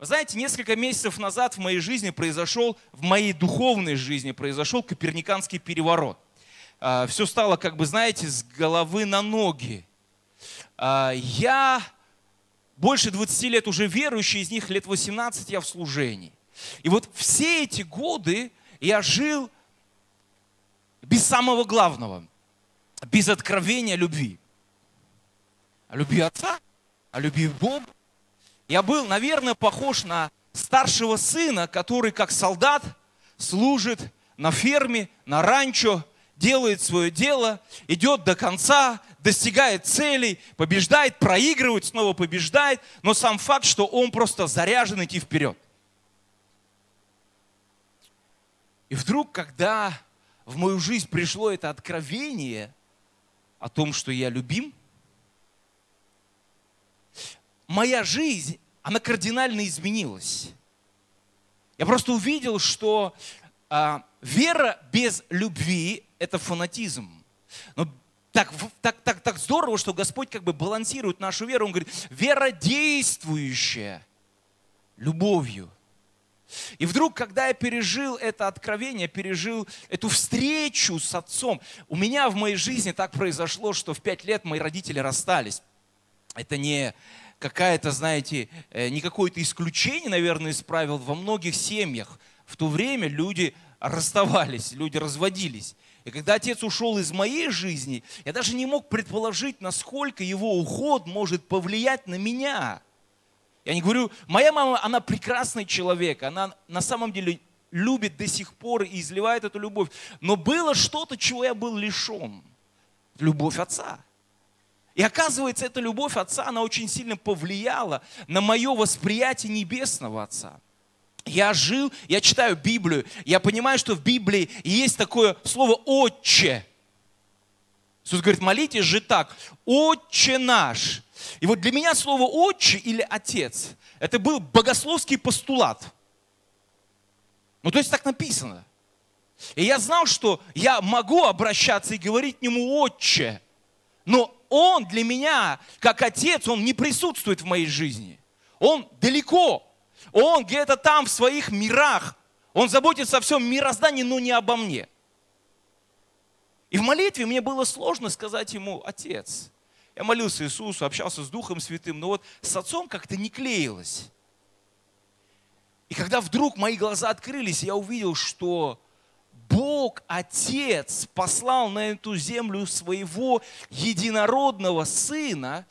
Вы знаете, несколько месяцев назад в моей жизни произошел, в моей духовной жизни произошел коперниканский переворот. А, Все стало, как бы, знаете, с головы на ноги. А, я больше 20 лет уже верующий, из них лет 18 я в служении. И вот все эти годы я жил без самого главного, без откровения любви. О любви Отца, о любви Бога. Я был, наверное, похож на старшего сына, который как солдат служит на ферме, на ранчо, делает свое дело, идет до конца, достигает целей, побеждает, проигрывает, снова побеждает, но сам факт, что он просто заряжен идти вперед. И вдруг, когда в мою жизнь пришло это откровение о том, что я любим, моя жизнь, она кардинально изменилась. Я просто увидел, что а, вера без любви – это фанатизм. Но так, так, так, так здорово, что Господь как бы балансирует нашу веру. Он говорит, вера действующая любовью – и вдруг, когда я пережил это откровение, пережил эту встречу с отцом, у меня в моей жизни так произошло, что в пять лет мои родители расстались. Это не какая-то, знаете, э, не какое-то исключение, наверное, из правил. Во многих семьях в то время люди расставались, люди разводились. И когда отец ушел из моей жизни, я даже не мог предположить, насколько его уход может повлиять на меня – я не говорю, моя мама, она прекрасный человек, она на самом деле любит до сих пор и изливает эту любовь. Но было что-то, чего я был лишен. Любовь отца. И оказывается, эта любовь отца, она очень сильно повлияла на мое восприятие небесного отца. Я жил, я читаю Библию, я понимаю, что в Библии есть такое слово «отче». Иисус говорит, молитесь же так, «Отче наш». И вот для меня слово «отче» или «отец» – это был богословский постулат. Ну, то есть так написано. И я знал, что я могу обращаться и говорить к нему «отче», но он для меня, как отец, он не присутствует в моей жизни. Он далеко. Он где-то там в своих мирах. Он заботится о всем мироздании, но не обо мне. И в молитве мне было сложно сказать ему «Отец». Я молился Иисусу, общался с Духом Святым, но вот с Отцом как-то не клеилось. И когда вдруг мои глаза открылись, я увидел, что Бог, Отец, послал на эту землю своего единородного Сына,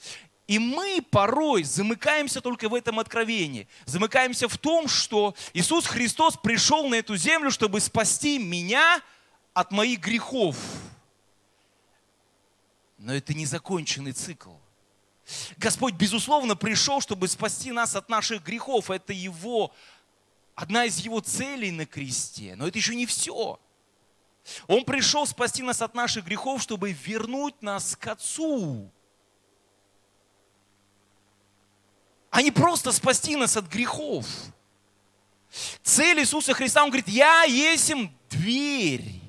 и мы порой замыкаемся только в этом откровении. Замыкаемся в том, что Иисус Христос пришел на эту землю, чтобы спасти меня от моих грехов. Но это незаконченный цикл. Господь, безусловно, пришел, чтобы спасти нас от наших грехов. Это его, одна из его целей на кресте. Но это еще не все. Он пришел спасти нас от наших грехов, чтобы вернуть нас к Отцу. А не просто спасти нас от грехов. Цель Иисуса Христа, Он говорит, я есть дверь.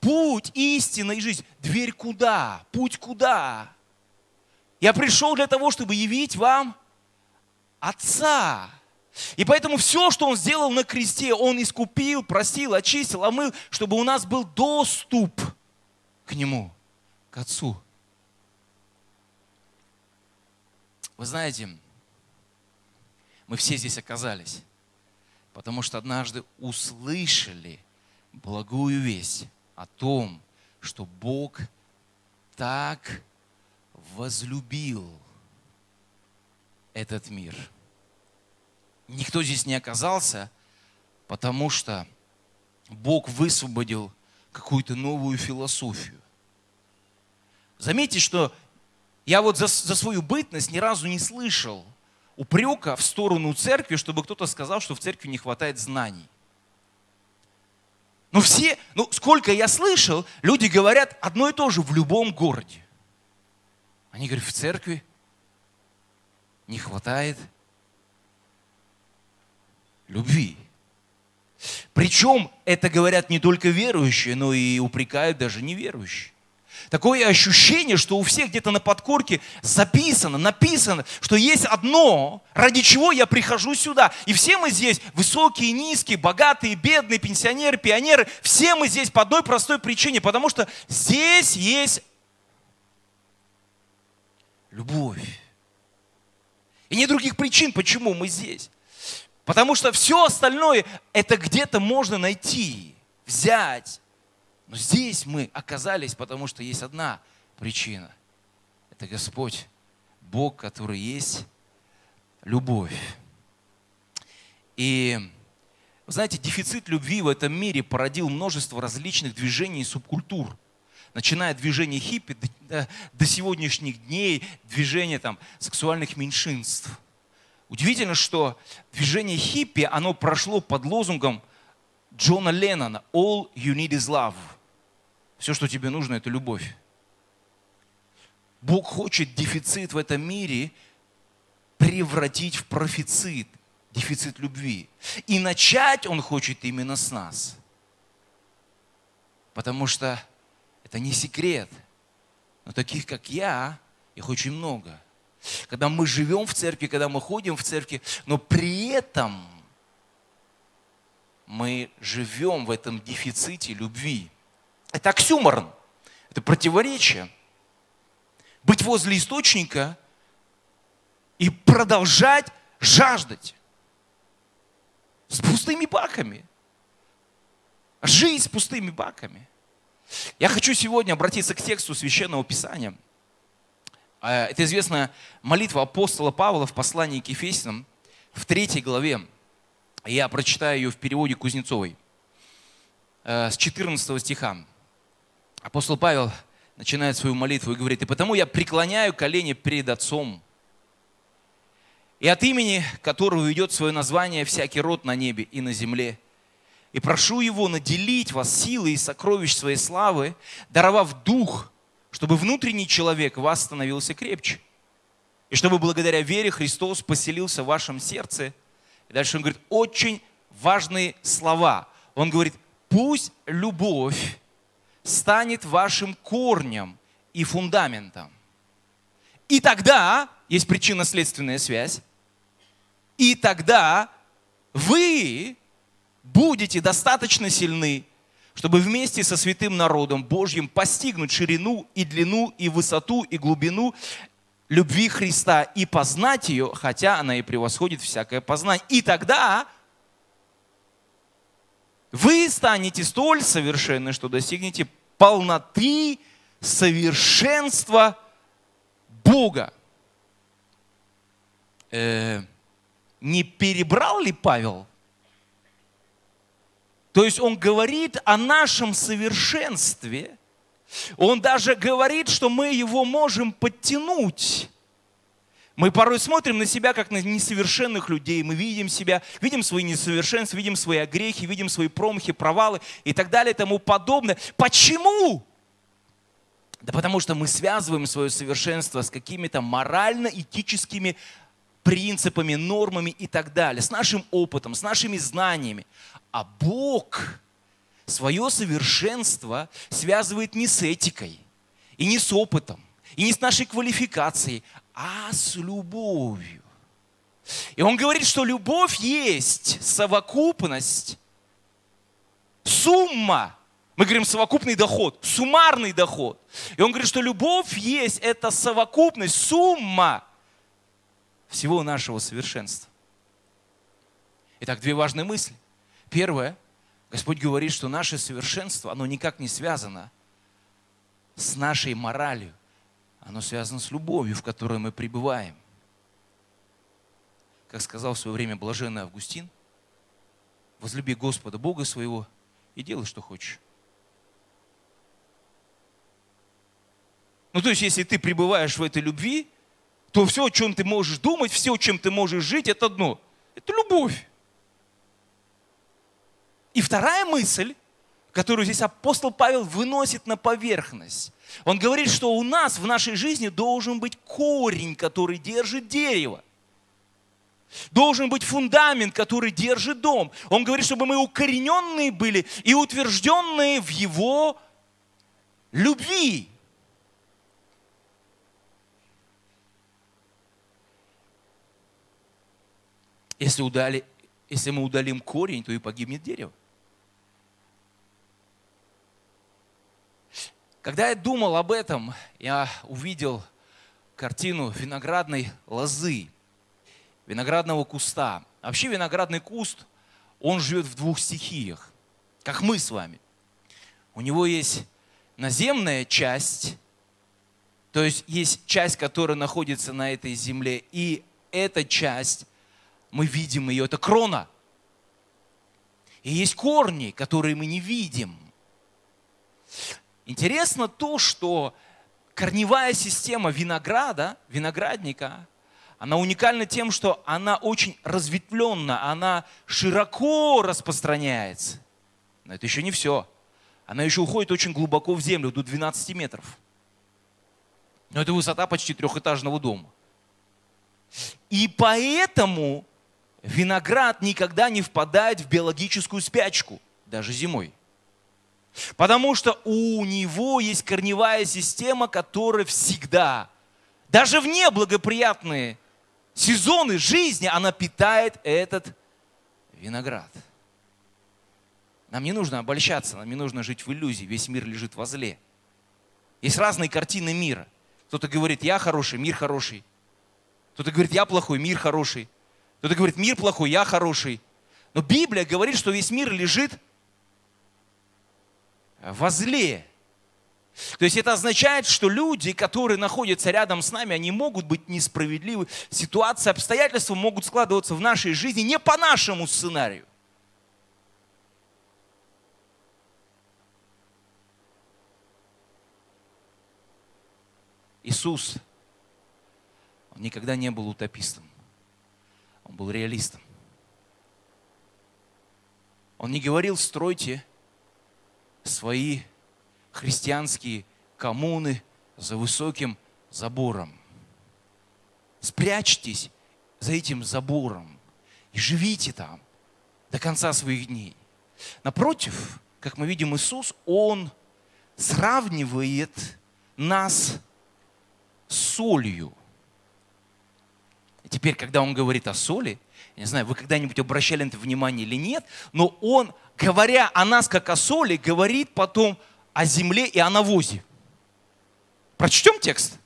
Путь, истина и жизнь. Дверь куда? Путь куда? Я пришел для того, чтобы явить вам Отца. И поэтому все, что Он сделал на кресте, Он искупил, простил, очистил, омыл, чтобы у нас был доступ к Нему, к Отцу. Вы знаете, мы все здесь оказались, потому что однажды услышали благую весть о том, что Бог так возлюбил этот мир. Никто здесь не оказался, потому что Бог высвободил какую-то новую философию. Заметьте, что я вот за, за свою бытность ни разу не слышал упрека в сторону церкви, чтобы кто-то сказал, что в церкви не хватает знаний. Но все, ну сколько я слышал, люди говорят одно и то же в любом городе. Они говорят, в церкви не хватает любви. Причем это говорят не только верующие, но и упрекают даже неверующие. Такое ощущение, что у всех где-то на подкорке записано, написано, что есть одно, ради чего я прихожу сюда. И все мы здесь, высокие, низкие, богатые, бедные, пенсионеры, пионеры, все мы здесь по одной простой причине, потому что здесь есть любовь. И нет других причин, почему мы здесь. Потому что все остальное, это где-то можно найти, взять, но здесь мы оказались, потому что есть одна причина. Это Господь, Бог, который есть любовь. И, вы знаете, дефицит любви в этом мире породил множество различных движений и субкультур. Начиная от движения хиппи до, до сегодняшних дней, движения там, сексуальных меньшинств. Удивительно, что движение хиппи, оно прошло под лозунгом Джона Леннона «All you need is love». Все, что тебе нужно, это любовь. Бог хочет дефицит в этом мире превратить в профицит, дефицит любви. И начать Он хочет именно с нас. Потому что это не секрет. Но таких, как я, их очень много. Когда мы живем в церкви, когда мы ходим в церкви, но при этом мы живем в этом дефиците любви. Это оксюморон, это противоречие. Быть возле источника и продолжать жаждать с пустыми баками. Жить с пустыми баками. Я хочу сегодня обратиться к тексту Священного Писания. А, это известная молитва апостола Павла в послании к Ефесянам в третьей главе. Я прочитаю ее в переводе Кузнецовой э, с 14 стиха. Апостол Павел начинает свою молитву и говорит, «И потому я преклоняю колени перед Отцом, и от имени которого идет свое название всякий род на небе и на земле, и прошу Его наделить вас силой и сокровищ своей славы, даровав дух, чтобы внутренний человек вас становился крепче, и чтобы благодаря вере Христос поселился в вашем сердце. И дальше он говорит очень важные слова. Он говорит, пусть любовь станет вашим корнем и фундаментом. И тогда, есть причинно-следственная связь, и тогда вы будете достаточно сильны, чтобы вместе со святым народом Божьим постигнуть ширину и длину и высоту и глубину любви Христа и познать ее, хотя она и превосходит всякое познание. И тогда вы станете столь совершенны, что достигнете полноты совершенства Бога. Э, не перебрал ли Павел? То есть он говорит о нашем совершенстве. Он даже говорит, что мы его можем подтянуть. Мы порой смотрим на себя как на несовершенных людей. Мы видим себя, видим свои несовершенства, видим свои огрехи, видим свои промахи, провалы и так далее и тому подобное. Почему? Да потому что мы связываем свое совершенство с какими-то морально-этическими принципами, нормами и так далее, с нашим опытом, с нашими знаниями. А Бог свое совершенство связывает не с этикой, и не с опытом, и не с нашей квалификацией, а с любовью. И он говорит, что любовь есть совокупность, сумма. Мы говорим совокупный доход, суммарный доход. И он говорит, что любовь есть это совокупность, сумма всего нашего совершенства. Итак, две важные мысли. Первое, Господь говорит, что наше совершенство, оно никак не связано с нашей моралью, оно связано с любовью, в которой мы пребываем. Как сказал в свое время блаженный Августин, возлюби Господа Бога своего и делай, что хочешь. Ну, то есть, если ты пребываешь в этой любви, то все, о чем ты можешь думать, все, чем ты можешь жить, это одно. Это любовь. И вторая мысль, которую здесь апостол Павел выносит на поверхность. Он говорит, что у нас в нашей жизни должен быть корень, который держит дерево. Должен быть фундамент, который держит дом. Он говорит, чтобы мы укорененные были и утвержденные в его любви. Если, удали, если мы удалим корень, то и погибнет дерево. Когда я думал об этом, я увидел картину виноградной лозы, виноградного куста. Вообще виноградный куст, он живет в двух стихиях, как мы с вами. У него есть наземная часть, то есть есть часть, которая находится на этой земле, и эта часть, мы видим ее, это крона. И есть корни, которые мы не видим. Интересно то, что корневая система винограда, виноградника, она уникальна тем, что она очень разветвленна, она широко распространяется. Но это еще не все. Она еще уходит очень глубоко в землю, до 12 метров. Но это высота почти трехэтажного дома. И поэтому виноград никогда не впадает в биологическую спячку, даже зимой. Потому что у него есть корневая система, которая всегда, даже в неблагоприятные сезоны жизни, она питает этот виноград. Нам не нужно обольщаться, нам не нужно жить в иллюзии. Весь мир лежит во зле. Есть разные картины мира. Кто-то говорит, я хороший, мир хороший. Кто-то говорит, я плохой, мир хороший. Кто-то говорит, мир плохой, я хороший. Но Библия говорит, что весь мир лежит во зле. То есть это означает, что люди, которые находятся рядом с нами, они могут быть несправедливы. Ситуации, обстоятельства могут складываться в нашей жизни не по нашему сценарию. Иисус, Он никогда не был утопистом. Он был реалистом. Он не говорил, стройте свои христианские коммуны за высоким забором. Спрячьтесь за этим забором и живите там до конца своих дней. Напротив, как мы видим, Иисус, Он сравнивает нас с солью. Теперь, когда Он говорит о соли, я не знаю, вы когда-нибудь обращали на это внимание или нет, но Он, говоря о нас как о соли, говорит потом о земле и о навозе. Прочтем текст,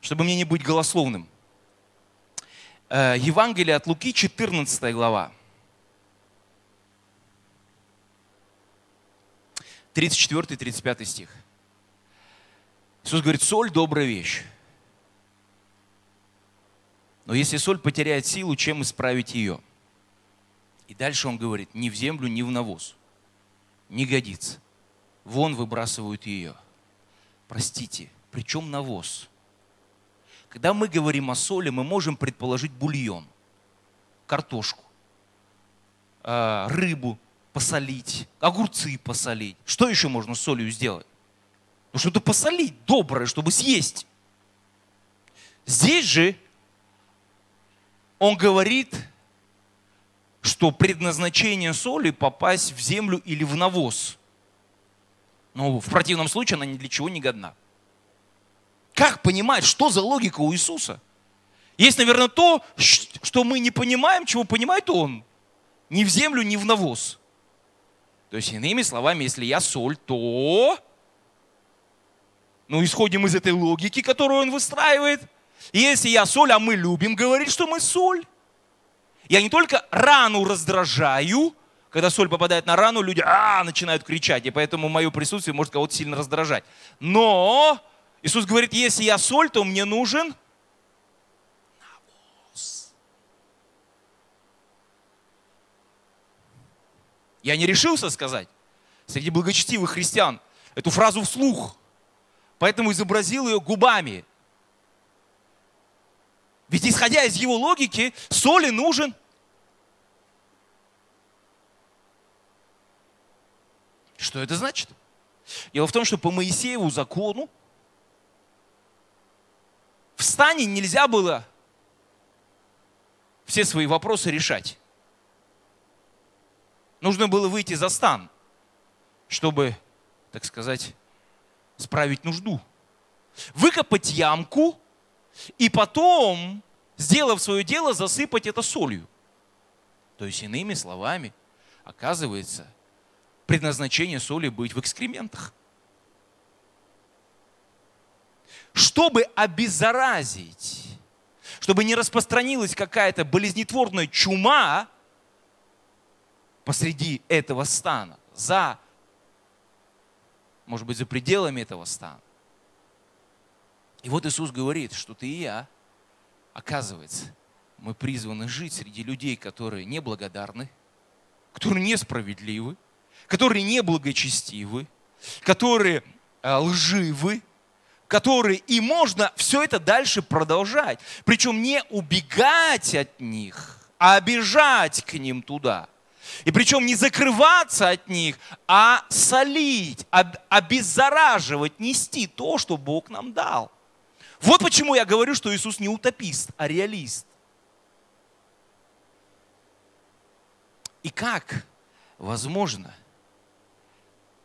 чтобы мне не быть голословным. Э, Евангелие от Луки, 14 глава. 34-35 стих. Иисус говорит, соль – добрая вещь. Но если соль потеряет силу, чем исправить ее? И дальше он говорит, ни в землю, ни в навоз. Не годится вон выбрасывают ее. Простите, причем навоз? Когда мы говорим о соли, мы можем предположить бульон, картошку, а, рыбу посолить, огурцы посолить. Что еще можно с солью сделать? Ну, что-то посолить доброе, чтобы съесть. Здесь же он говорит, что предназначение соли попасть в землю или в навоз. Но в противном случае она ни для чего не годна. Как понимать, что за логика у Иисуса? Есть, наверное, то, что мы не понимаем, чего понимает Он. Ни в землю, ни в навоз. То есть, иными словами, если я соль, то... Ну, исходим из этой логики, которую он выстраивает. Если я соль, а мы любим говорить, что мы соль, я не только рану раздражаю, когда соль попадает на рану, люди а, начинают кричать, и поэтому мое присутствие может кого-то сильно раздражать. Но Иисус говорит, если я соль, то мне нужен навоз. Я не решился сказать среди благочестивых христиан эту фразу вслух, поэтому изобразил ее губами. Ведь исходя из его логики, соли нужен Что это значит? Дело в том, что по Моисееву закону в стане нельзя было все свои вопросы решать. Нужно было выйти за стан, чтобы, так сказать, справить нужду. Выкопать ямку и потом, сделав свое дело, засыпать это солью. То есть, иными словами, оказывается, предназначение соли быть в экскрементах. Чтобы обеззаразить, чтобы не распространилась какая-то болезнетворная чума посреди этого стана, за, может быть, за пределами этого стана. И вот Иисус говорит, что ты и я, оказывается, мы призваны жить среди людей, которые неблагодарны, которые несправедливы, которые неблагочестивы, которые э, лживы, которые и можно все это дальше продолжать. Причем не убегать от них, а бежать к ним туда. И причем не закрываться от них, а солить, обеззараживать, нести то, что Бог нам дал. Вот почему я говорю, что Иисус не утопист, а реалист. И как возможно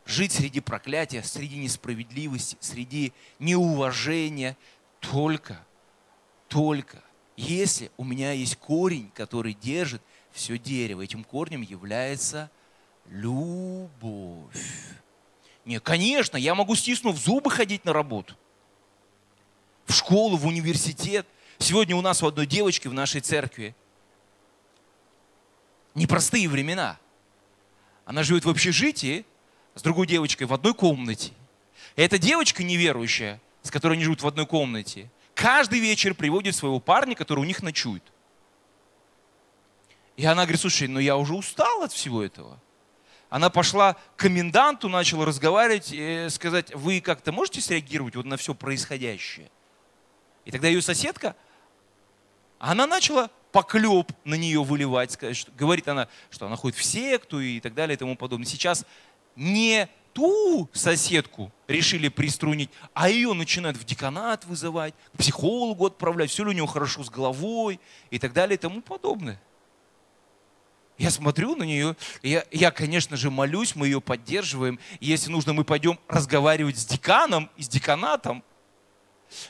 жить среди проклятия, среди несправедливости, среди неуважения только, только если у меня есть корень, который держит все дерево. Этим корнем является любовь. Не, конечно, я могу стиснув зубы ходить на работу. В школу, в университет. Сегодня у нас у одной девочки в нашей церкви непростые времена. Она живет в общежитии с другой девочкой в одной комнате. И эта девочка неверующая, с которой они живут в одной комнате, каждый вечер приводит своего парня, который у них ночует. И она говорит, слушай, ну я уже устал от всего этого. Она пошла к коменданту, начала разговаривать, и сказать, вы как-то можете среагировать вот на все происходящее? И тогда ее соседка, она начала поклеп на нее выливать, сказать, что, говорит она, что она ходит в секту и так далее и тому подобное. Сейчас не ту соседку решили приструнить, а ее начинают в деканат вызывать, к психологу отправлять, все ли у нее хорошо с головой и так далее и тому подобное. Я смотрю на нее, я, я, конечно же, молюсь, мы ее поддерживаем. Если нужно, мы пойдем разговаривать с деканом и с деканатом.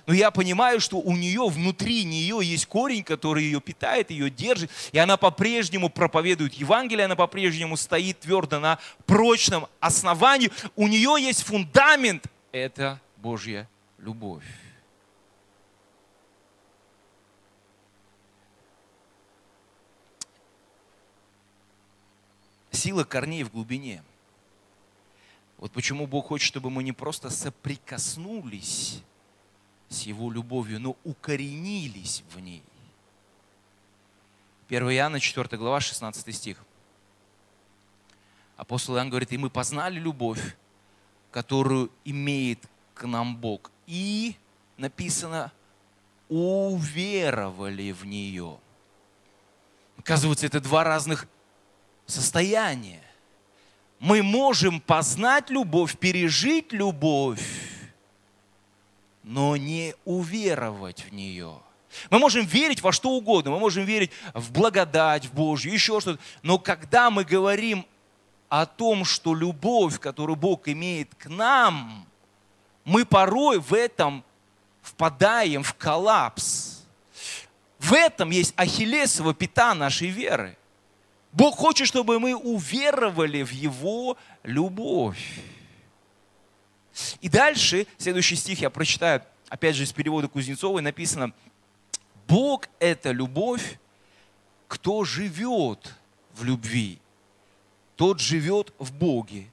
Но я понимаю, что у нее, внутри нее есть корень, который ее питает, ее держит. И она по-прежнему проповедует Евангелие, она по-прежнему стоит твердо на прочном основании. У нее есть фундамент. Это Божья любовь. Сила корней в глубине. Вот почему Бог хочет, чтобы мы не просто соприкоснулись с Его любовью, но укоренились в ней. 1 Иоанна 4 глава 16 стих. Апостол Иоанн говорит, и мы познали любовь, которую имеет к нам Бог. И написано, уверовали в нее. Оказывается, это два разных состояния. Мы можем познать любовь, пережить любовь, но не уверовать в нее. Мы можем верить во что угодно, мы можем верить в благодать, в Божью, еще что-то. Но когда мы говорим о том, что любовь, которую Бог имеет к нам, мы порой в этом впадаем в коллапс. В этом есть ахиллесова пята нашей веры. Бог хочет, чтобы мы уверовали в Его любовь. И дальше, следующий стих я прочитаю, опять же из перевода Кузнецовой написано, Бог – это любовь, кто живет в любви, тот живет в Боге,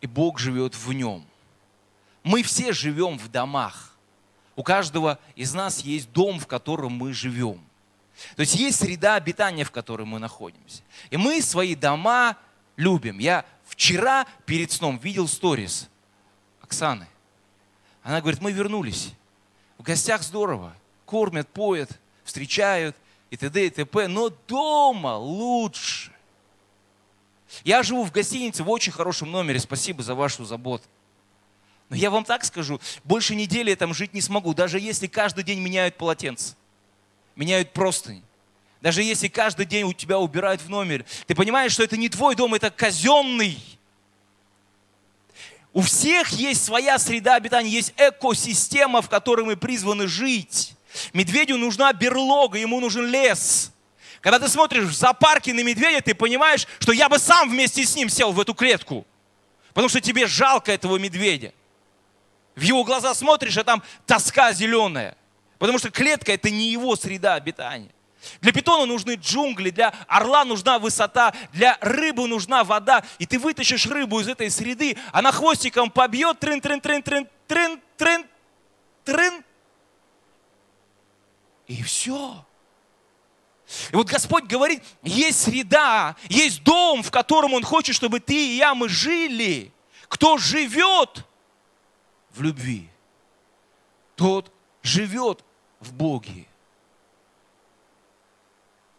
и Бог живет в нем. Мы все живем в домах. У каждого из нас есть дом, в котором мы живем. То есть есть среда обитания, в которой мы находимся. И мы свои дома любим. Я вчера перед сном видел сторис Оксаны. Она говорит, мы вернулись. В гостях здорово. Кормят, поят, встречают и т.д. и т.п. Но дома лучше. Я живу в гостинице в очень хорошем номере. Спасибо за вашу заботу. Но я вам так скажу, больше недели я там жить не смогу, даже если каждый день меняют полотенце, меняют простынь. Даже если каждый день у тебя убирают в номер, ты понимаешь, что это не твой дом, это казенный. У всех есть своя среда обитания, есть экосистема, в которой мы призваны жить. Медведю нужна берлога, ему нужен лес. Когда ты смотришь в зоопарке на медведя, ты понимаешь, что я бы сам вместе с ним сел в эту клетку. Потому что тебе жалко этого медведя. В его глаза смотришь, а там тоска зеленая. Потому что клетка это не его среда обитания. Для питона нужны джунгли, для орла нужна высота, для рыбы нужна вода. И ты вытащишь рыбу из этой среды, она хвостиком побьет, трын, трын, трын, трын, трын, трын, трын. И все. И вот Господь говорит, есть среда, есть дом, в котором Он хочет, чтобы ты и я, мы жили. Кто живет в любви, тот живет в Боге.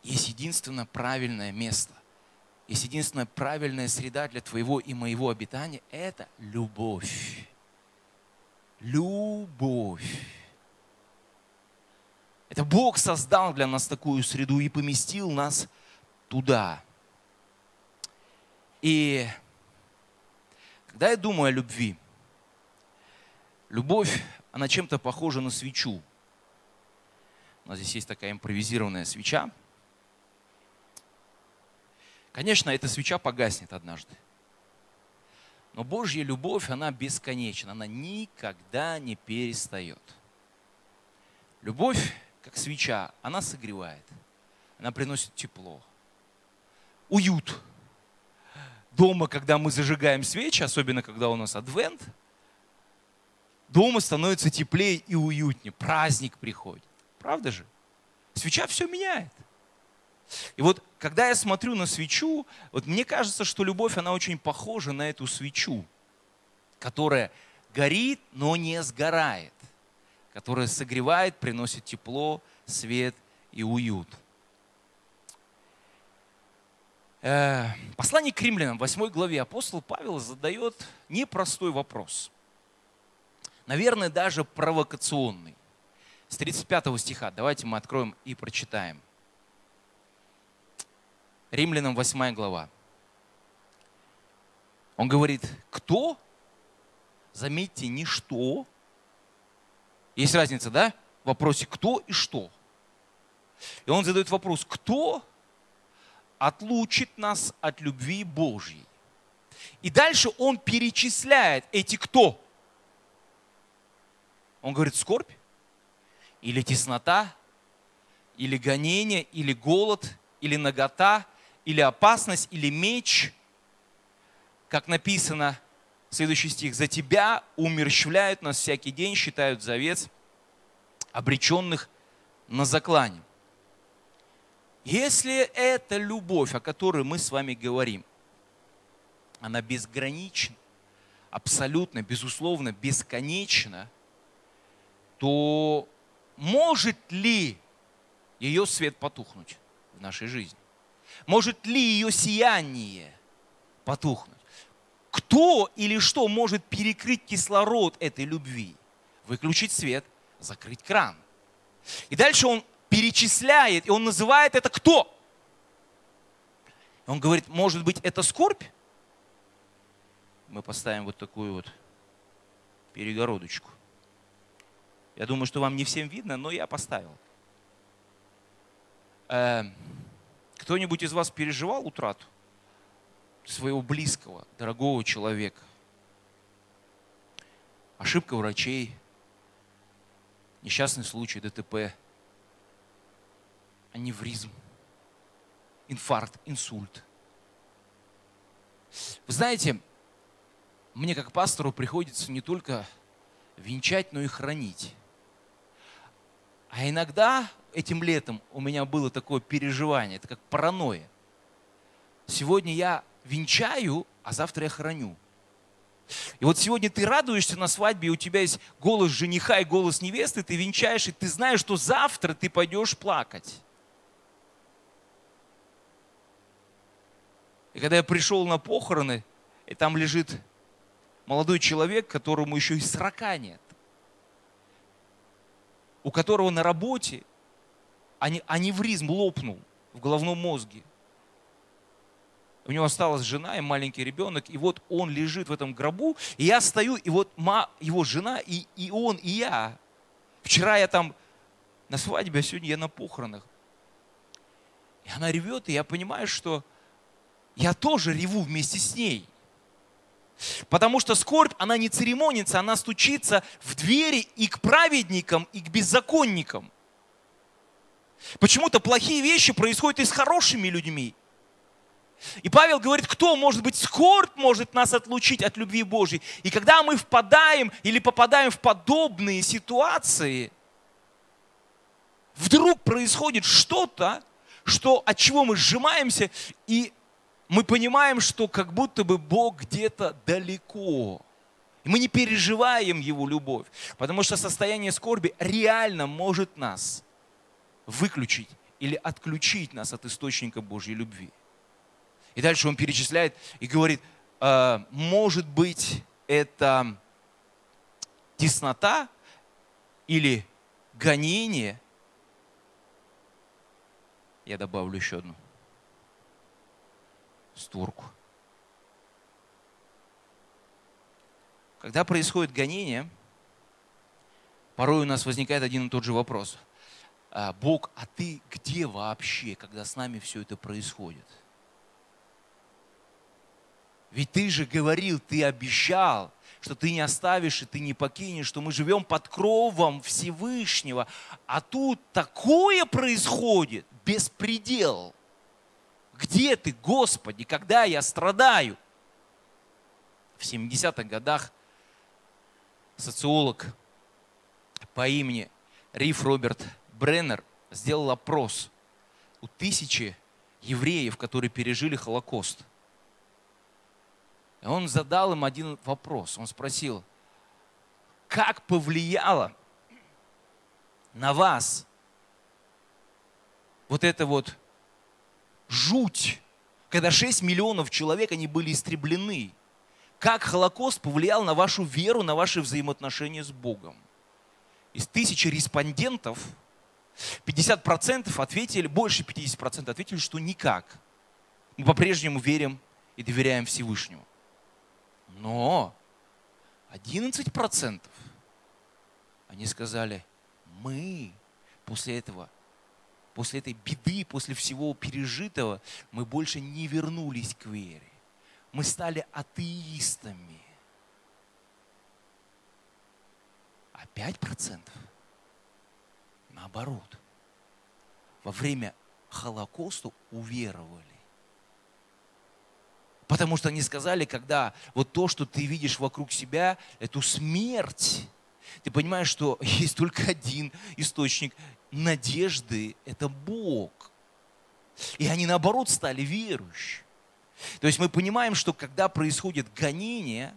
Есть единственное правильное место. Есть единственная правильная среда для твоего и моего обитания – это любовь. Любовь. Это Бог создал для нас такую среду и поместил нас туда. И когда я думаю о любви, любовь, она чем-то похожа на свечу. У нас здесь есть такая импровизированная свеча. Конечно, эта свеча погаснет однажды. Но Божья любовь, она бесконечна, она никогда не перестает. Любовь как свеча, она согревает, она приносит тепло, уют. Дома, когда мы зажигаем свечи, особенно когда у нас адвент, дома становится теплее и уютнее, праздник приходит. Правда же? Свеча все меняет. И вот, когда я смотрю на свечу, вот мне кажется, что любовь, она очень похожа на эту свечу, которая горит, но не сгорает которая согревает, приносит тепло, свет и уют. Э, послание к римлянам, 8 главе, апостол Павел задает непростой вопрос. Наверное, даже провокационный. С 35 стиха. Давайте мы откроем и прочитаем. Римлянам 8 глава. Он говорит, кто? Заметьте, не что, есть разница, да? В вопросе кто и что. И он задает вопрос, кто отлучит нас от любви Божьей? И дальше он перечисляет эти кто. Он говорит, скорбь, или теснота, или гонение, или голод, или нагота, или опасность, или меч. Как написано, Следующий стих. «За тебя умерщвляют нас всякий день, считают за овец, обреченных на заклане». Если это любовь, о которой мы с вами говорим, она безгранична, абсолютно, безусловно, бесконечна, то может ли ее свет потухнуть в нашей жизни? Может ли ее сияние потухнуть? Кто или что может перекрыть кислород этой любви? Выключить свет, закрыть кран. И дальше он перечисляет, и он называет это кто? Он говорит, может быть, это скорбь? Мы поставим вот такую вот перегородочку. Я думаю, что вам не всем видно, но я поставил. Кто-нибудь из вас переживал утрату? своего близкого, дорогого человека. Ошибка врачей, несчастный случай, ДТП, аневризм, инфаркт, инсульт. Вы знаете, мне как пастору приходится не только венчать, но и хранить. А иногда этим летом у меня было такое переживание, это как паранойя. Сегодня я венчаю, а завтра я храню. И вот сегодня ты радуешься на свадьбе, и у тебя есть голос жениха и голос невесты, ты венчаешь, и ты знаешь, что завтра ты пойдешь плакать. И когда я пришел на похороны, и там лежит молодой человек, которому еще и срока нет, у которого на работе аневризм лопнул в головном мозге – у него осталась жена и маленький ребенок, и вот он лежит в этом гробу, и я стою, и вот его жена, и, и он, и я. Вчера я там на свадьбе, а сегодня я на похоронах. И она ревет, и я понимаю, что я тоже реву вместе с ней. Потому что скорбь, она не церемонится, она стучится в двери и к праведникам, и к беззаконникам. Почему-то плохие вещи происходят и с хорошими людьми. И Павел говорит, кто, может быть, скорбь может нас отлучить от любви Божьей. И когда мы впадаем или попадаем в подобные ситуации, вдруг происходит что-то, что, от чего мы сжимаемся, и мы понимаем, что как будто бы Бог где-то далеко. И мы не переживаем Его любовь, потому что состояние скорби реально может нас выключить или отключить нас от источника Божьей любви. И дальше он перечисляет и говорит, «Э, может быть, это теснота или гонение. Я добавлю еще одну створку. Когда происходит гонение, порой у нас возникает один и тот же вопрос. «А, Бог, а ты где вообще, когда с нами все это происходит? Ведь ты же говорил, ты обещал, что ты не оставишь и ты не покинешь, что мы живем под кровом Всевышнего. А тут такое происходит, беспредел. Где ты, Господи, когда я страдаю? В 70-х годах социолог по имени Риф Роберт Бреннер сделал опрос у тысячи евреев, которые пережили Холокост. И он задал им один вопрос. Он спросил, как повлияло на вас вот это вот жуть, когда 6 миллионов человек, они были истреблены. Как Холокост повлиял на вашу веру, на ваши взаимоотношения с Богом? Из тысячи респондентов 50% ответили, больше 50% ответили, что никак. Мы по-прежнему верим и доверяем Всевышнему. Но 11% они сказали, мы после этого после этой беды, после всего пережитого, мы больше не вернулись к вере. Мы стали атеистами. А 5% наоборот. Во время Холокоста уверовали. Потому что они сказали, когда вот то, что ты видишь вокруг себя, эту смерть, ты понимаешь, что есть только один источник надежды – это Бог. И они, наоборот, стали верующими. То есть мы понимаем, что когда происходит гонение,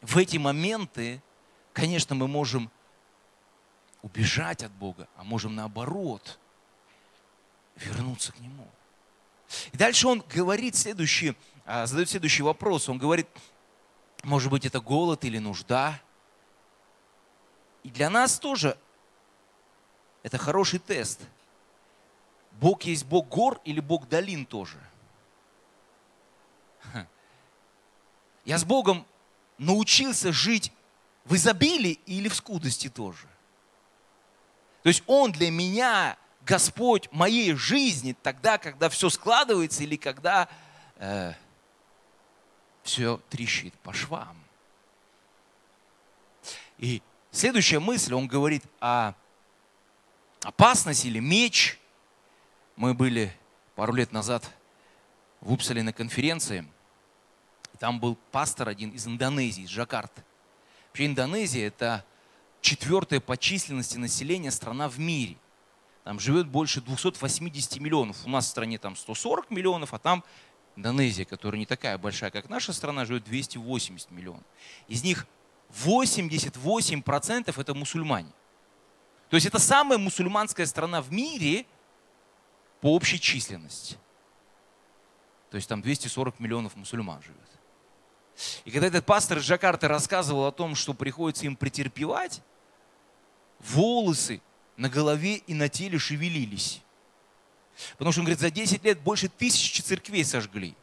в эти моменты, конечно, мы можем убежать от Бога, а можем наоборот вернуться к Нему. И дальше он говорит следующий, а, задает следующий вопрос. Он говорит, может быть, это голод или нужда. И для нас тоже это хороший тест. Бог есть Бог гор или Бог долин тоже? Я с Богом научился жить в изобилии или в скудости тоже. То есть Он для меня Господь моей жизни тогда, когда все складывается или когда э, все трещит по швам. И следующая мысль, он говорит о опасность или меч. Мы были пару лет назад в Упсале на конференции. Там был пастор один из Индонезии, из Джакарты. Вообще Индонезия – это четвертая по численности населения страна в мире. Там живет больше 280 миллионов. У нас в стране там 140 миллионов, а там Индонезия, которая не такая большая, как наша страна, живет 280 миллионов. Из них 88% это мусульмане. То есть это самая мусульманская страна в мире по общей численности. То есть там 240 миллионов мусульман живет. И когда этот пастор из Джакарты рассказывал о том, что приходится им претерпевать, волосы на голове и на теле шевелились. Потому что он говорит, за 10 лет больше тысячи церквей сожгли.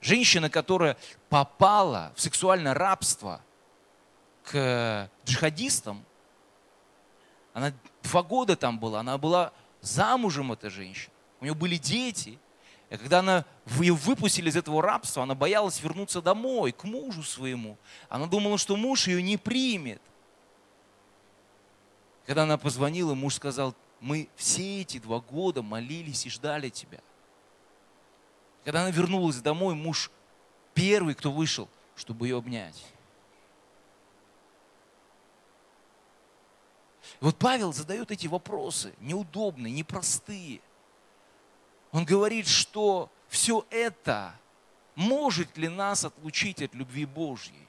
Женщина, которая попала в сексуальное рабство к джихадистам, она два года там была, она была замужем эта женщина, у нее были дети. И когда она, ее выпустили из этого рабства, она боялась вернуться домой, к мужу своему. Она думала, что муж ее не примет. Когда она позвонила, муж сказал, мы все эти два года молились и ждали тебя. Когда она вернулась домой, муж первый, кто вышел, чтобы ее обнять. Вот Павел задает эти вопросы, неудобные, непростые. Он говорит, что все это может ли нас отлучить от любви Божьей?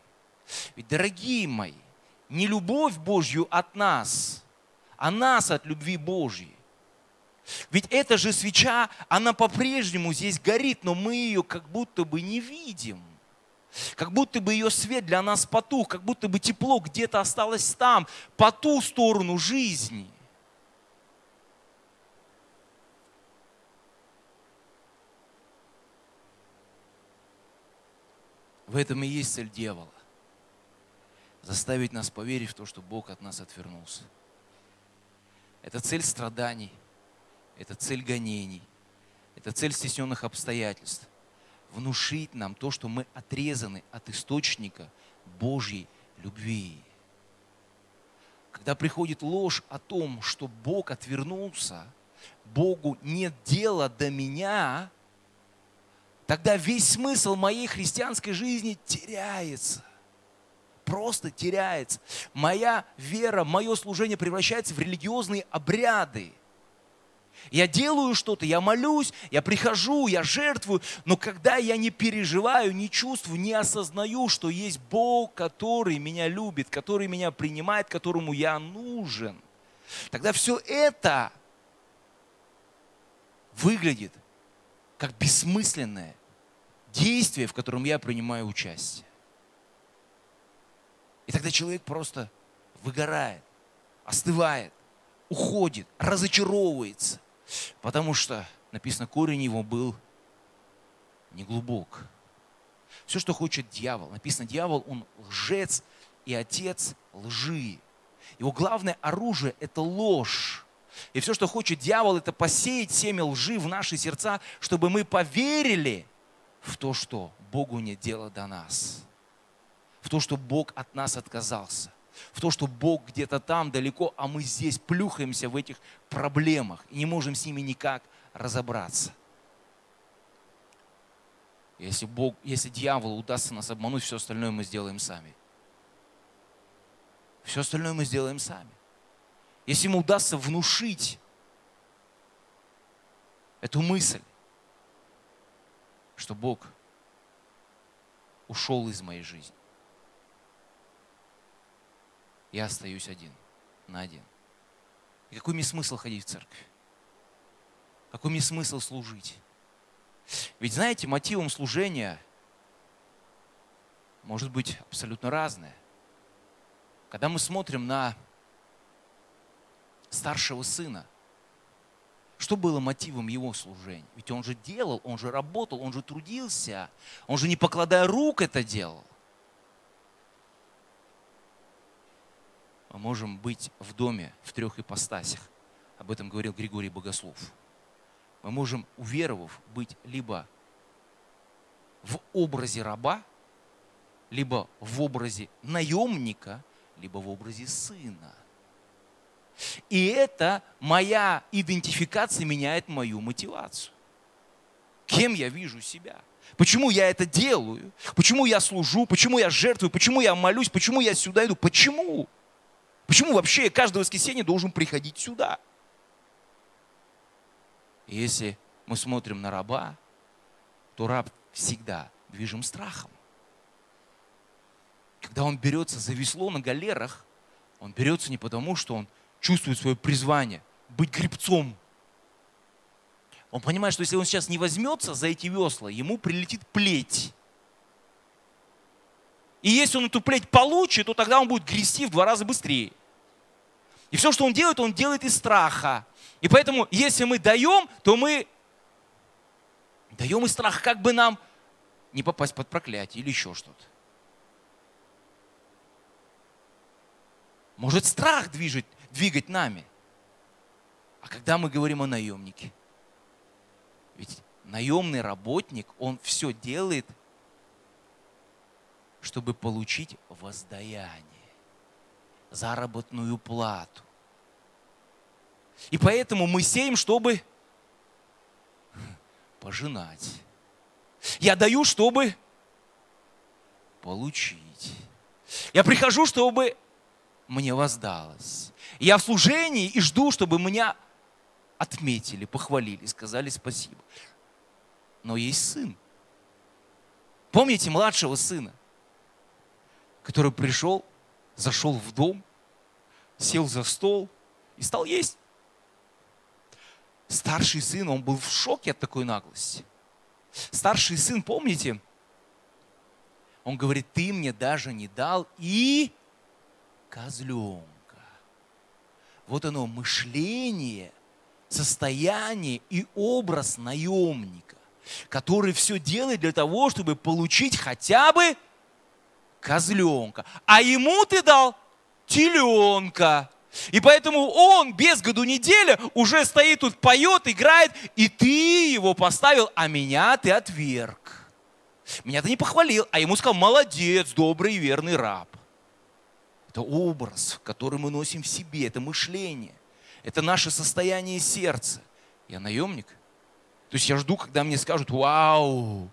Ведь, дорогие мои, не любовь Божью от нас, а нас от любви Божьей. Ведь эта же свеча, она по-прежнему здесь горит, но мы ее как будто бы не видим. Как будто бы ее свет для нас потух, как будто бы тепло где-то осталось там, по ту сторону жизни. В этом и есть цель дьявола. Заставить нас поверить в то, что Бог от нас отвернулся. Это цель страданий, это цель гонений, это цель стесненных обстоятельств внушить нам то, что мы отрезаны от источника Божьей любви. Когда приходит ложь о том, что Бог отвернулся, Богу нет дела до меня, тогда весь смысл моей христианской жизни теряется. Просто теряется. Моя вера, мое служение превращается в религиозные обряды – я делаю что-то, я молюсь, я прихожу, я жертвую, но когда я не переживаю, не чувствую, не осознаю, что есть Бог, который меня любит, который меня принимает, которому я нужен, тогда все это выглядит как бессмысленное действие, в котором я принимаю участие. И тогда человек просто выгорает, остывает, уходит, разочаровывается. Потому что написано, корень его был неглубок. Все, что хочет дьявол. Написано, дьявол, он лжец и отец лжи. Его главное оружие – это ложь. И все, что хочет дьявол, это посеять семя лжи в наши сердца, чтобы мы поверили в то, что Богу нет дела до нас. В то, что Бог от нас отказался в то, что Бог где-то там далеко, а мы здесь плюхаемся в этих проблемах и не можем с ними никак разобраться. Если, Бог, если дьяволу удастся нас обмануть, все остальное мы сделаем сами. Все остальное мы сделаем сами. Если ему удастся внушить эту мысль, что Бог ушел из моей жизни, я остаюсь один, на один. И какой мне смысл ходить в церковь? Какой мне смысл служить? Ведь знаете, мотивом служения может быть абсолютно разное. Когда мы смотрим на старшего сына, что было мотивом его служения? Ведь он же делал, он же работал, он же трудился, он же не покладая рук это делал. Можем быть в доме в трех ипостасях. Об этом говорил Григорий Богослов. Мы можем, уверовав, быть либо в образе раба, либо в образе наемника, либо в образе сына. И это моя идентификация меняет мою мотивацию. Кем я вижу себя? Почему я это делаю? Почему я служу? Почему я жертвую? Почему я молюсь? Почему я сюда иду? Почему? Почему вообще я каждое воскресенье должен приходить сюда? если мы смотрим на раба, то раб всегда движим страхом. Когда он берется за весло на галерах, он берется не потому, что он чувствует свое призвание быть гребцом. Он понимает, что если он сейчас не возьмется за эти весла, ему прилетит плеть. И если он эту плеть получит, то тогда он будет грести в два раза быстрее. И все, что он делает, он делает из страха. И поэтому, если мы даем, то мы даем из страха, как бы нам не попасть под проклятие или еще что-то. Может страх движет, двигать нами. А когда мы говорим о наемнике, ведь наемный работник, он все делает, чтобы получить воздаяние, заработную плату. И поэтому мы сеем, чтобы пожинать. Я даю, чтобы получить. Я прихожу, чтобы мне воздалось. Я в служении и жду, чтобы меня отметили, похвалили, сказали спасибо. Но есть сын. Помните младшего сына, который пришел, зашел в дом, сел за стол и стал есть. Старший сын, он был в шоке от такой наглости. Старший сын, помните, он говорит, ты мне даже не дал и козленка. Вот оно, мышление, состояние и образ наемника, который все делает для того, чтобы получить хотя бы козленка. А ему ты дал теленка. И поэтому он без году неделя уже стоит тут, поет, играет, и ты его поставил, а меня ты отверг. Меня ты не похвалил, а ему сказал, молодец, добрый и верный раб. Это образ, который мы носим в себе, это мышление, это наше состояние сердца. Я наемник. То есть я жду, когда мне скажут, вау,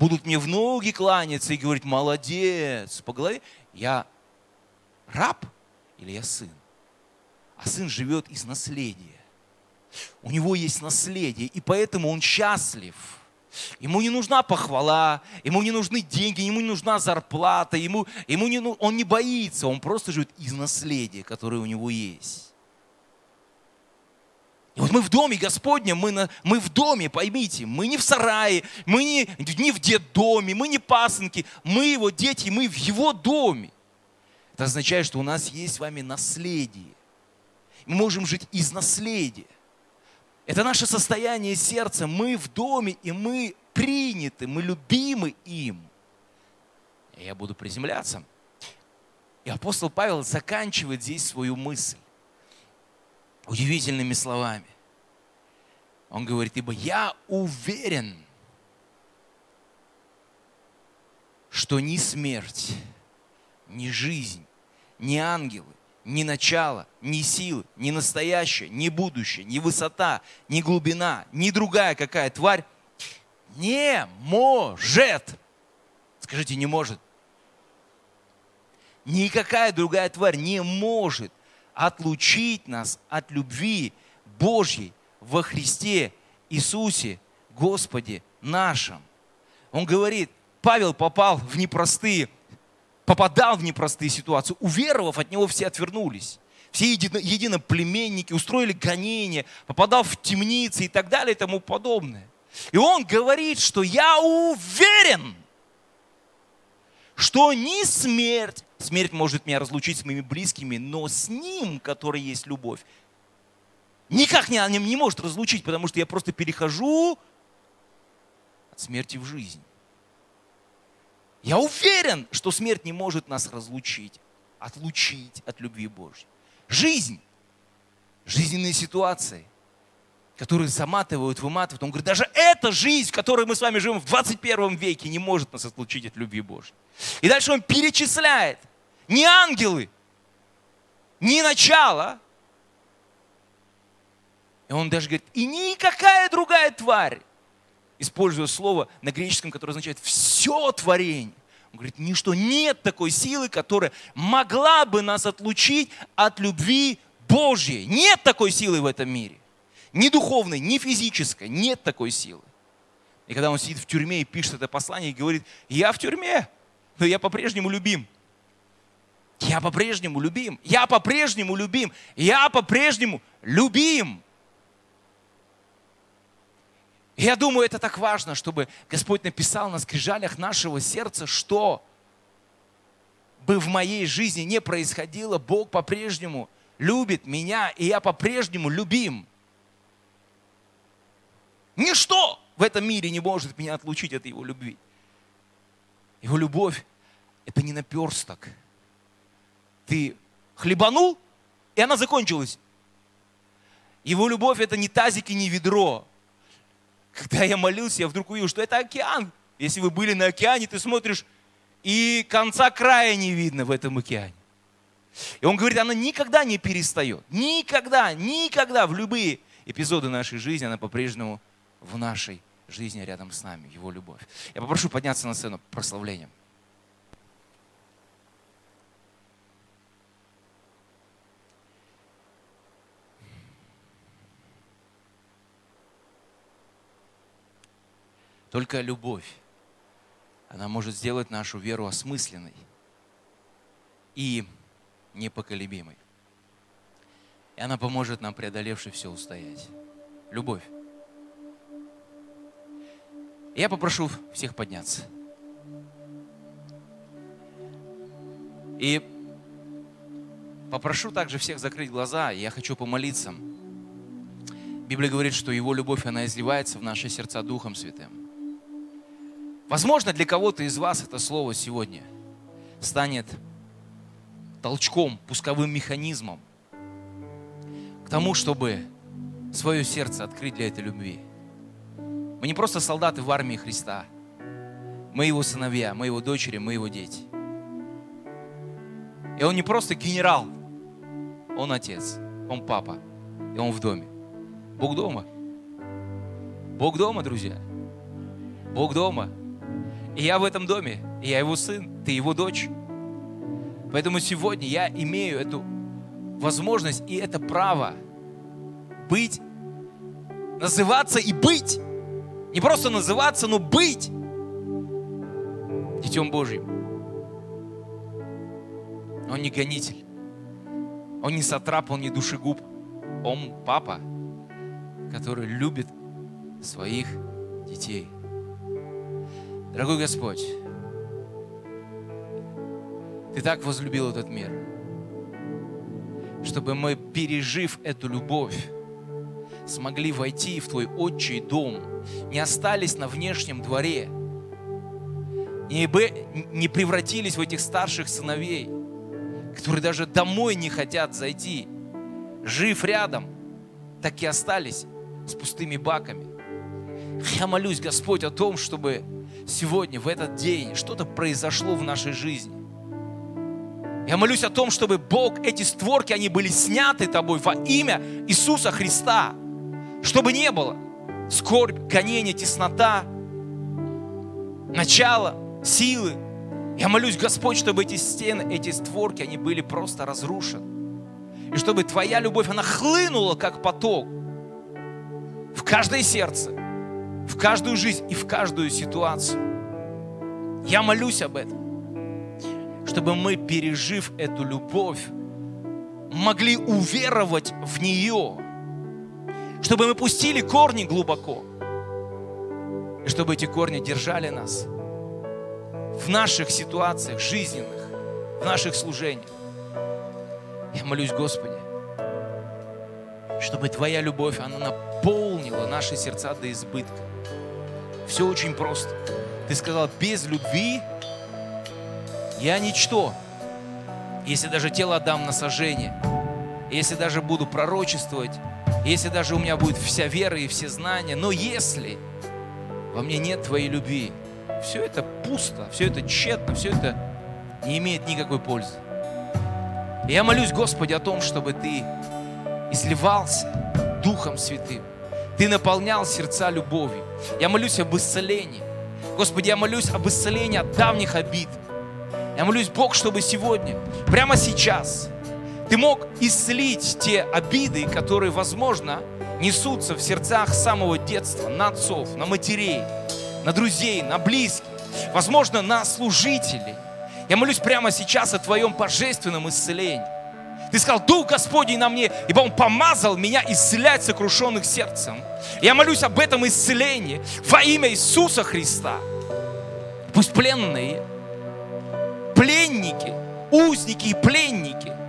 будут мне в ноги кланяться и говорить, молодец, по голове. Я раб или я сын? А сын живет из наследия. У него есть наследие, и поэтому он счастлив. Ему не нужна похвала, ему не нужны деньги, ему не нужна зарплата, ему, ему не, он не боится, он просто живет из наследия, которое у него есть. И вот мы в доме Господнем, мы, на, мы в доме, поймите, мы не в сарае, мы не, не в детдоме, мы не пасынки, мы его дети, мы в его доме. Это означает, что у нас есть с вами наследие. Мы можем жить из наследия. Это наше состояние сердца. Мы в доме, и мы приняты, мы любимы им. Я буду приземляться. И апостол Павел заканчивает здесь свою мысль удивительными словами. Он говорит, ибо я уверен, что ни смерть, ни жизнь, ни ангелы, ни начало, ни силы, ни настоящее, ни будущее, ни высота, ни глубина, ни другая какая тварь не может. Скажите, не может. Никакая другая тварь не может отлучить нас от любви Божьей во Христе Иисусе, Господе нашем. Он говорит, Павел попал в непростые попадал в непростые ситуации. Уверовав, от него все отвернулись. Все едино, единоплеменники устроили гонения, попадал в темницы и так далее и тому подобное. И он говорит, что я уверен, что ни смерть, смерть может меня разлучить с моими близкими, но с ним, который есть любовь, никак не, не может разлучить, потому что я просто перехожу от смерти в жизнь. Я уверен, что смерть не может нас разлучить, отлучить от любви Божьей. Жизнь, жизненные ситуации, которые заматывают, выматывают. Он говорит, даже эта жизнь, в которой мы с вами живем в 21 веке, не может нас отлучить от любви Божьей. И дальше он перечисляет. Не ангелы, не начало. И он даже говорит, и никакая другая тварь используя слово на греческом, которое означает «все творение». Он говорит, ничто, нет такой силы, которая могла бы нас отлучить от любви Божьей. Нет такой силы в этом мире. Ни духовной, ни физической. Нет такой силы. И когда он сидит в тюрьме и пишет это послание и говорит, я в тюрьме, но я по-прежнему любим. Я по-прежнему любим. Я по-прежнему любим. Я по-прежнему любим. Я думаю, это так важно, чтобы Господь написал на скрижалях нашего сердца, что бы в моей жизни не происходило, Бог по-прежнему любит меня, и я по-прежнему любим. Ничто в этом мире не может меня отлучить от Его любви. Его любовь – это не наперсток. Ты хлебанул, и она закончилась. Его любовь это не тазик и не ведро. Когда я молился, я вдруг увидел, что это океан. Если вы были на океане, ты смотришь, и конца края не видно в этом океане. И он говорит, она никогда не перестает. Никогда, никогда в любые эпизоды нашей жизни она по-прежнему в нашей жизни рядом с нами, Его любовь. Я попрошу подняться на сцену прославлением. Только любовь, она может сделать нашу веру осмысленной и непоколебимой. И она поможет нам, преодолевши все, устоять. Любовь. Я попрошу всех подняться. И попрошу также всех закрыть глаза. Я хочу помолиться. Библия говорит, что Его любовь, она изливается в наши сердца Духом Святым. Возможно, для кого-то из вас это слово сегодня станет толчком, пусковым механизмом к тому, чтобы свое сердце открыть для этой любви. Мы не просто солдаты в армии Христа. Мы его сыновья, мы его дочери, мы его дети. И он не просто генерал, он отец, он папа, и он в доме. Бог дома. Бог дома, друзья. Бог дома. И я в этом доме, и я его сын, ты его дочь. Поэтому сегодня я имею эту возможность и это право быть, называться и быть. Не просто называться, но быть Детем Божьим. Он не гонитель. Он не сатрап, он не душегуб. Он папа, который любит своих детей. Дорогой Господь, Ты так возлюбил этот мир, чтобы мы, пережив эту любовь, смогли войти в Твой отчий дом, не остались на внешнем дворе, не, превратились в этих старших сыновей, которые даже домой не хотят зайти, жив рядом, так и остались с пустыми баками. Я молюсь, Господь, о том, чтобы сегодня, в этот день, что-то произошло в нашей жизни. Я молюсь о том, чтобы Бог, эти створки, они были сняты Тобой во имя Иисуса Христа. Чтобы не было скорбь, гонение, теснота, начало, силы. Я молюсь, Господь, чтобы эти стены, эти створки, они были просто разрушены. И чтобы Твоя любовь, она хлынула, как поток, в каждое сердце, в каждую жизнь и в каждую ситуацию. Я молюсь об этом, чтобы мы, пережив эту любовь, могли уверовать в нее, чтобы мы пустили корни глубоко, и чтобы эти корни держали нас в наших ситуациях жизненных, в наших служениях. Я молюсь, Господи, чтобы Твоя любовь, она наполнила наши сердца до избытка. Все очень просто. Ты сказал, без любви я ничто. Если даже тело отдам на сожжение, если даже буду пророчествовать, если даже у меня будет вся вера и все знания, но если во мне нет Твоей любви, все это пусто, все это тщетно, все это не имеет никакой пользы. И я молюсь, Господи, о том, чтобы Ты изливался Духом Святым. Ты наполнял сердца любовью. Я молюсь об исцелении. Господи, я молюсь об исцелении от давних обид. Я молюсь, Бог, чтобы сегодня, прямо сейчас, Ты мог исцелить те обиды, которые, возможно, несутся в сердцах с самого детства, на отцов, на матерей, на друзей, на близких, возможно, на служителей. Я молюсь прямо сейчас о Твоем божественном исцелении. Ты сказал, Дух Господень на мне, ибо Он помазал меня исцелять сокрушенных сердцем. Я молюсь об этом исцелении во имя Иисуса Христа. Пусть пленные, пленники, узники и пленники,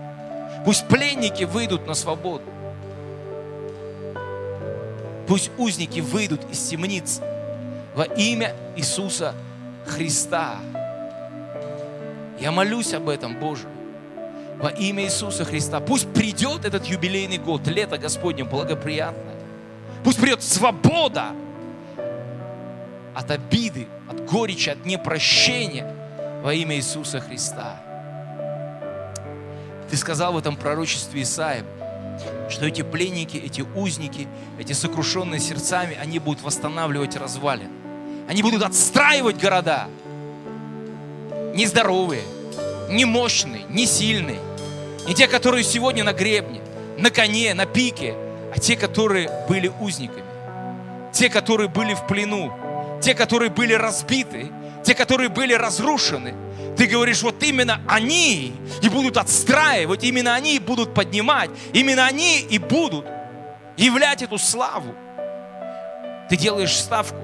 пусть пленники выйдут на свободу. Пусть узники выйдут из темниц во имя Иисуса Христа. Я молюсь об этом, Боже. Во имя Иисуса Христа. Пусть придет этот юбилейный год, лето Господне благоприятное. Пусть придет свобода от обиды, от горечи, от непрощения во имя Иисуса Христа. Ты сказал в этом пророчестве Исаия, что эти пленники, эти узники, эти сокрушенные сердцами, они будут восстанавливать развалины. Они будут отстраивать города. Нездоровые, не мощные, не сильные. Не те, которые сегодня на гребне, на коне, на пике, а те, которые были узниками. Те, которые были в плену. Те, которые были разбиты. Те, которые были разрушены. Ты говоришь, вот именно они и будут отстраивать, именно они и будут поднимать, именно они и будут являть эту славу. Ты делаешь ставку.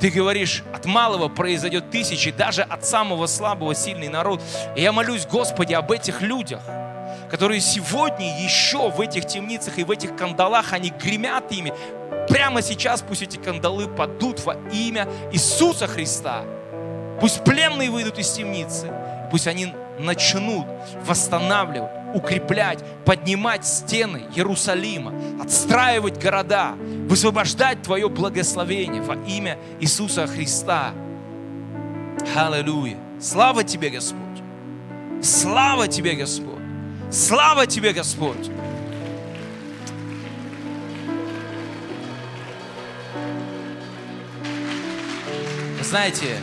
Ты говоришь, от малого произойдет тысячи, даже от самого слабого сильный народ. И я молюсь, Господи, об этих людях, которые сегодня еще в этих темницах и в этих кандалах, они гремят ими. Прямо сейчас пусть эти кандалы падут во имя Иисуса Христа. Пусть пленные выйдут из темницы. Пусть они начнут восстанавливать, укреплять, поднимать стены Иерусалима, отстраивать города, высвобождать Твое благословение во имя Иисуса Христа. Аллилуйя. Слава Тебе, Господь. Слава Тебе, Господь. Слава Тебе, Господь. знаете,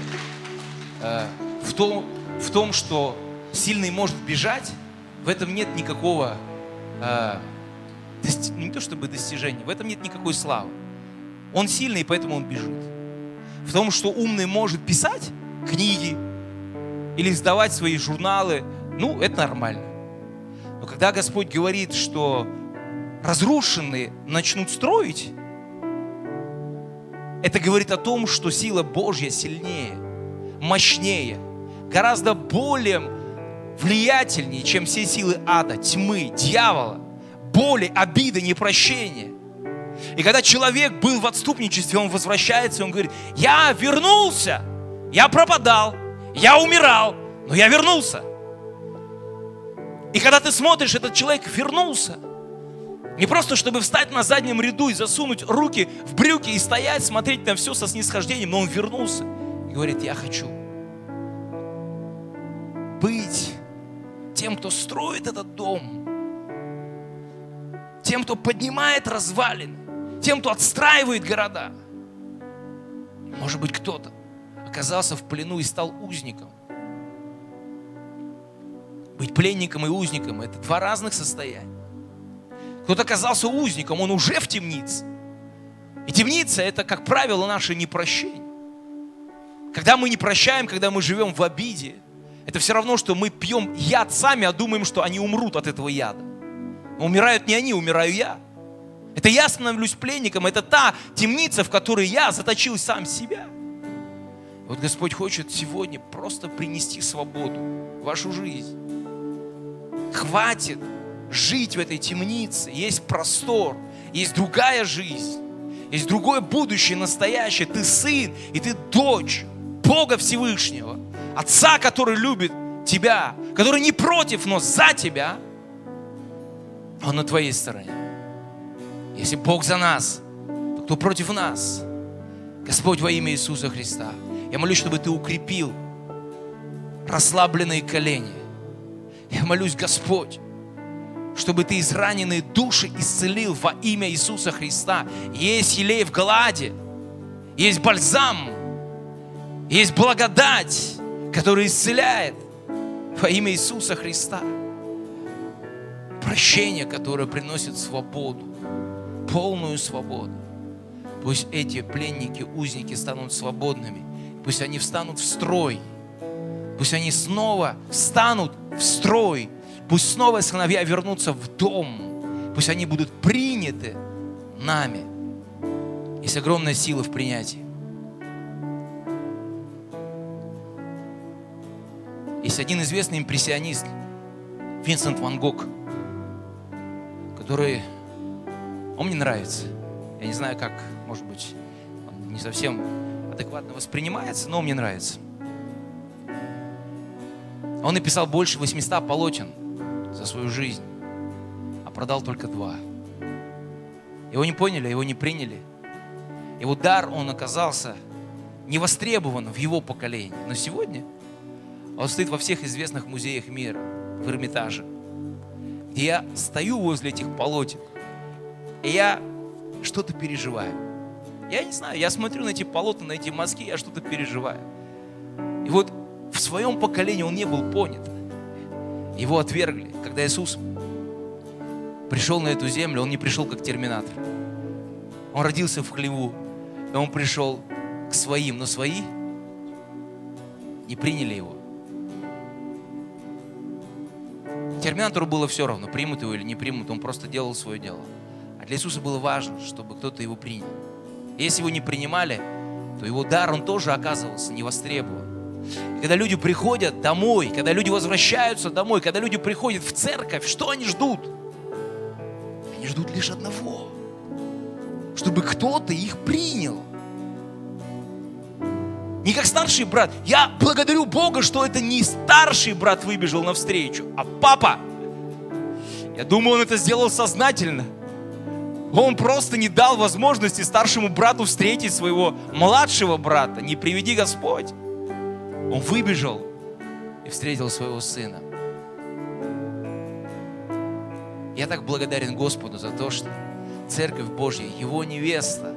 в том, в том, что сильный может бежать, в этом нет никакого, э, не то чтобы достижения, в этом нет никакой славы. Он сильный, поэтому он бежит. В том, что умный может писать книги или сдавать свои журналы, ну, это нормально. Но когда Господь говорит, что разрушенные начнут строить, это говорит о том, что сила Божья сильнее, мощнее, гораздо более влиятельнее, чем все силы ада, тьмы, дьявола, боли, обиды, непрощения. И когда человек был в отступничестве, он возвращается, он говорит, я вернулся, я пропадал, я умирал, но я вернулся. И когда ты смотришь, этот человек вернулся. Не просто, чтобы встать на заднем ряду и засунуть руки в брюки и стоять, смотреть на все со снисхождением, но он вернулся и говорит, я хочу быть тем, кто строит этот дом, тем, кто поднимает развалины, тем, кто отстраивает города. Может быть, кто-то оказался в плену и стал узником. Быть пленником и узником – это два разных состояния. Кто-то оказался узником, он уже в темнице. И темница – это, как правило, наше непрощение. Когда мы не прощаем, когда мы живем в обиде, это все равно, что мы пьем яд сами, а думаем, что они умрут от этого яда. Умирают не они, умираю я. Это я становлюсь пленником, это та темница, в которой я заточил сам себя. Вот Господь хочет сегодня просто принести свободу в вашу жизнь. Хватит жить в этой темнице. Есть простор, есть другая жизнь, есть другое будущее, настоящее. Ты сын и ты дочь Бога Всевышнего, Отца, который любит тебя, который не против, но за тебя. Он на твоей стороне. Если Бог за нас, то кто против нас? Господь во имя Иисуса Христа. Я молюсь, чтобы ты укрепил расслабленные колени. Я молюсь, Господь, чтобы ты израненные души исцелил во имя Иисуса Христа. Есть елей в Галаде, есть бальзам, есть благодать, которая исцеляет во имя Иисуса Христа. Прощение, которое приносит свободу, полную свободу. Пусть эти пленники, узники станут свободными. Пусть они встанут в строй. Пусть они снова встанут в строй Пусть снова сыновья вернутся в дом. Пусть они будут приняты нами. Есть огромная сила в принятии. Есть один известный импрессионист, Винсент Ван Гог, который, он мне нравится. Я не знаю, как, может быть, он не совсем адекватно воспринимается, но он мне нравится. Он написал больше 800 полотен за свою жизнь, а продал только два. Его не поняли, его не приняли. Его дар, он оказался не востребован в его поколении. Но сегодня он стоит во всех известных музеях мира, в Эрмитаже, где я стою возле этих полотен, и я что-то переживаю. Я не знаю, я смотрю на эти полотна, на эти мазки, я что-то переживаю. И вот в своем поколении он не был понят. Его отвергли. Когда Иисус пришел на эту землю, он не пришел как терминатор. Он родился в хлеву, и он пришел к своим, но свои не приняли его. Терминатору было все равно, примут его или не примут, он просто делал свое дело. А для Иисуса было важно, чтобы кто-то его принял. Если его не принимали, то его дар, он тоже оказывался невостребован. И когда люди приходят домой, когда люди возвращаются домой, когда люди приходят в церковь, что они ждут? Они ждут лишь одного, чтобы кто-то их принял. Не как старший брат. Я благодарю Бога, что это не старший брат выбежал навстречу, а папа. Я думаю, он это сделал сознательно. Он просто не дал возможности старшему брату встретить своего младшего брата. Не приведи Господь. Он выбежал и встретил своего сына. Я так благодарен Господу за то, что Церковь Божья, Его невеста,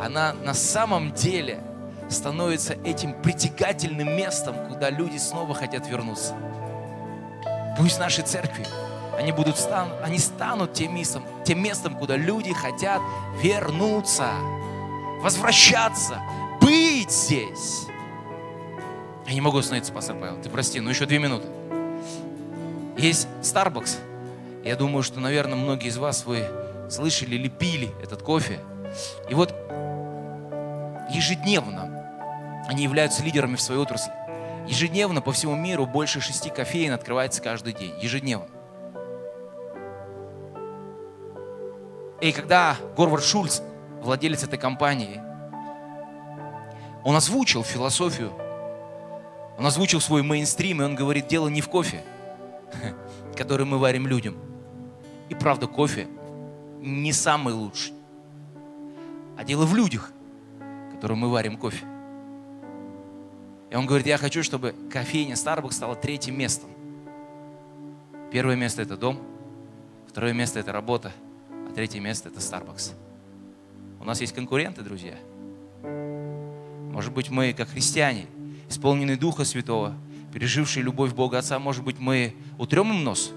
она на самом деле – становится этим притягательным местом, куда люди снова хотят вернуться. Пусть наши церкви, они, будут стан, они станут тем местом, тем местом, куда люди хотят вернуться, возвращаться, быть здесь. Я не могу остановиться, пастор Павел, ты прости, но еще две минуты. Есть Starbucks. Я думаю, что, наверное, многие из вас, вы слышали или пили этот кофе. И вот ежедневно они являются лидерами в своей отрасли. Ежедневно по всему миру больше шести кофеин открывается каждый день. Ежедневно. И когда Горвард Шульц, владелец этой компании, он озвучил философию, он озвучил свой мейнстрим, и он говорит, дело не в кофе, который мы варим людям. И правда, кофе не самый лучший, а дело в людях, которым мы варим кофе. И он говорит, я хочу, чтобы кофейня Starbucks стала третьим местом. Первое место – это дом, второе место – это работа, а третье место – это Starbucks. У нас есть конкуренты, друзья. Может быть, мы, как христиане, исполненные Духа Святого, пережившие любовь Бога Отца, может быть, мы утрем им нос?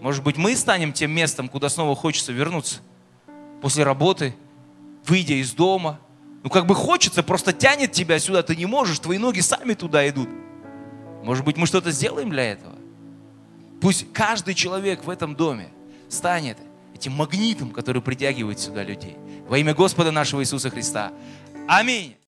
Может быть, мы станем тем местом, куда снова хочется вернуться? После работы, выйдя из дома, ну, как бы хочется, просто тянет тебя сюда, ты не можешь, твои ноги сами туда идут. Может быть, мы что-то сделаем для этого? Пусть каждый человек в этом доме станет этим магнитом, который притягивает сюда людей. Во имя Господа нашего Иисуса Христа. Аминь.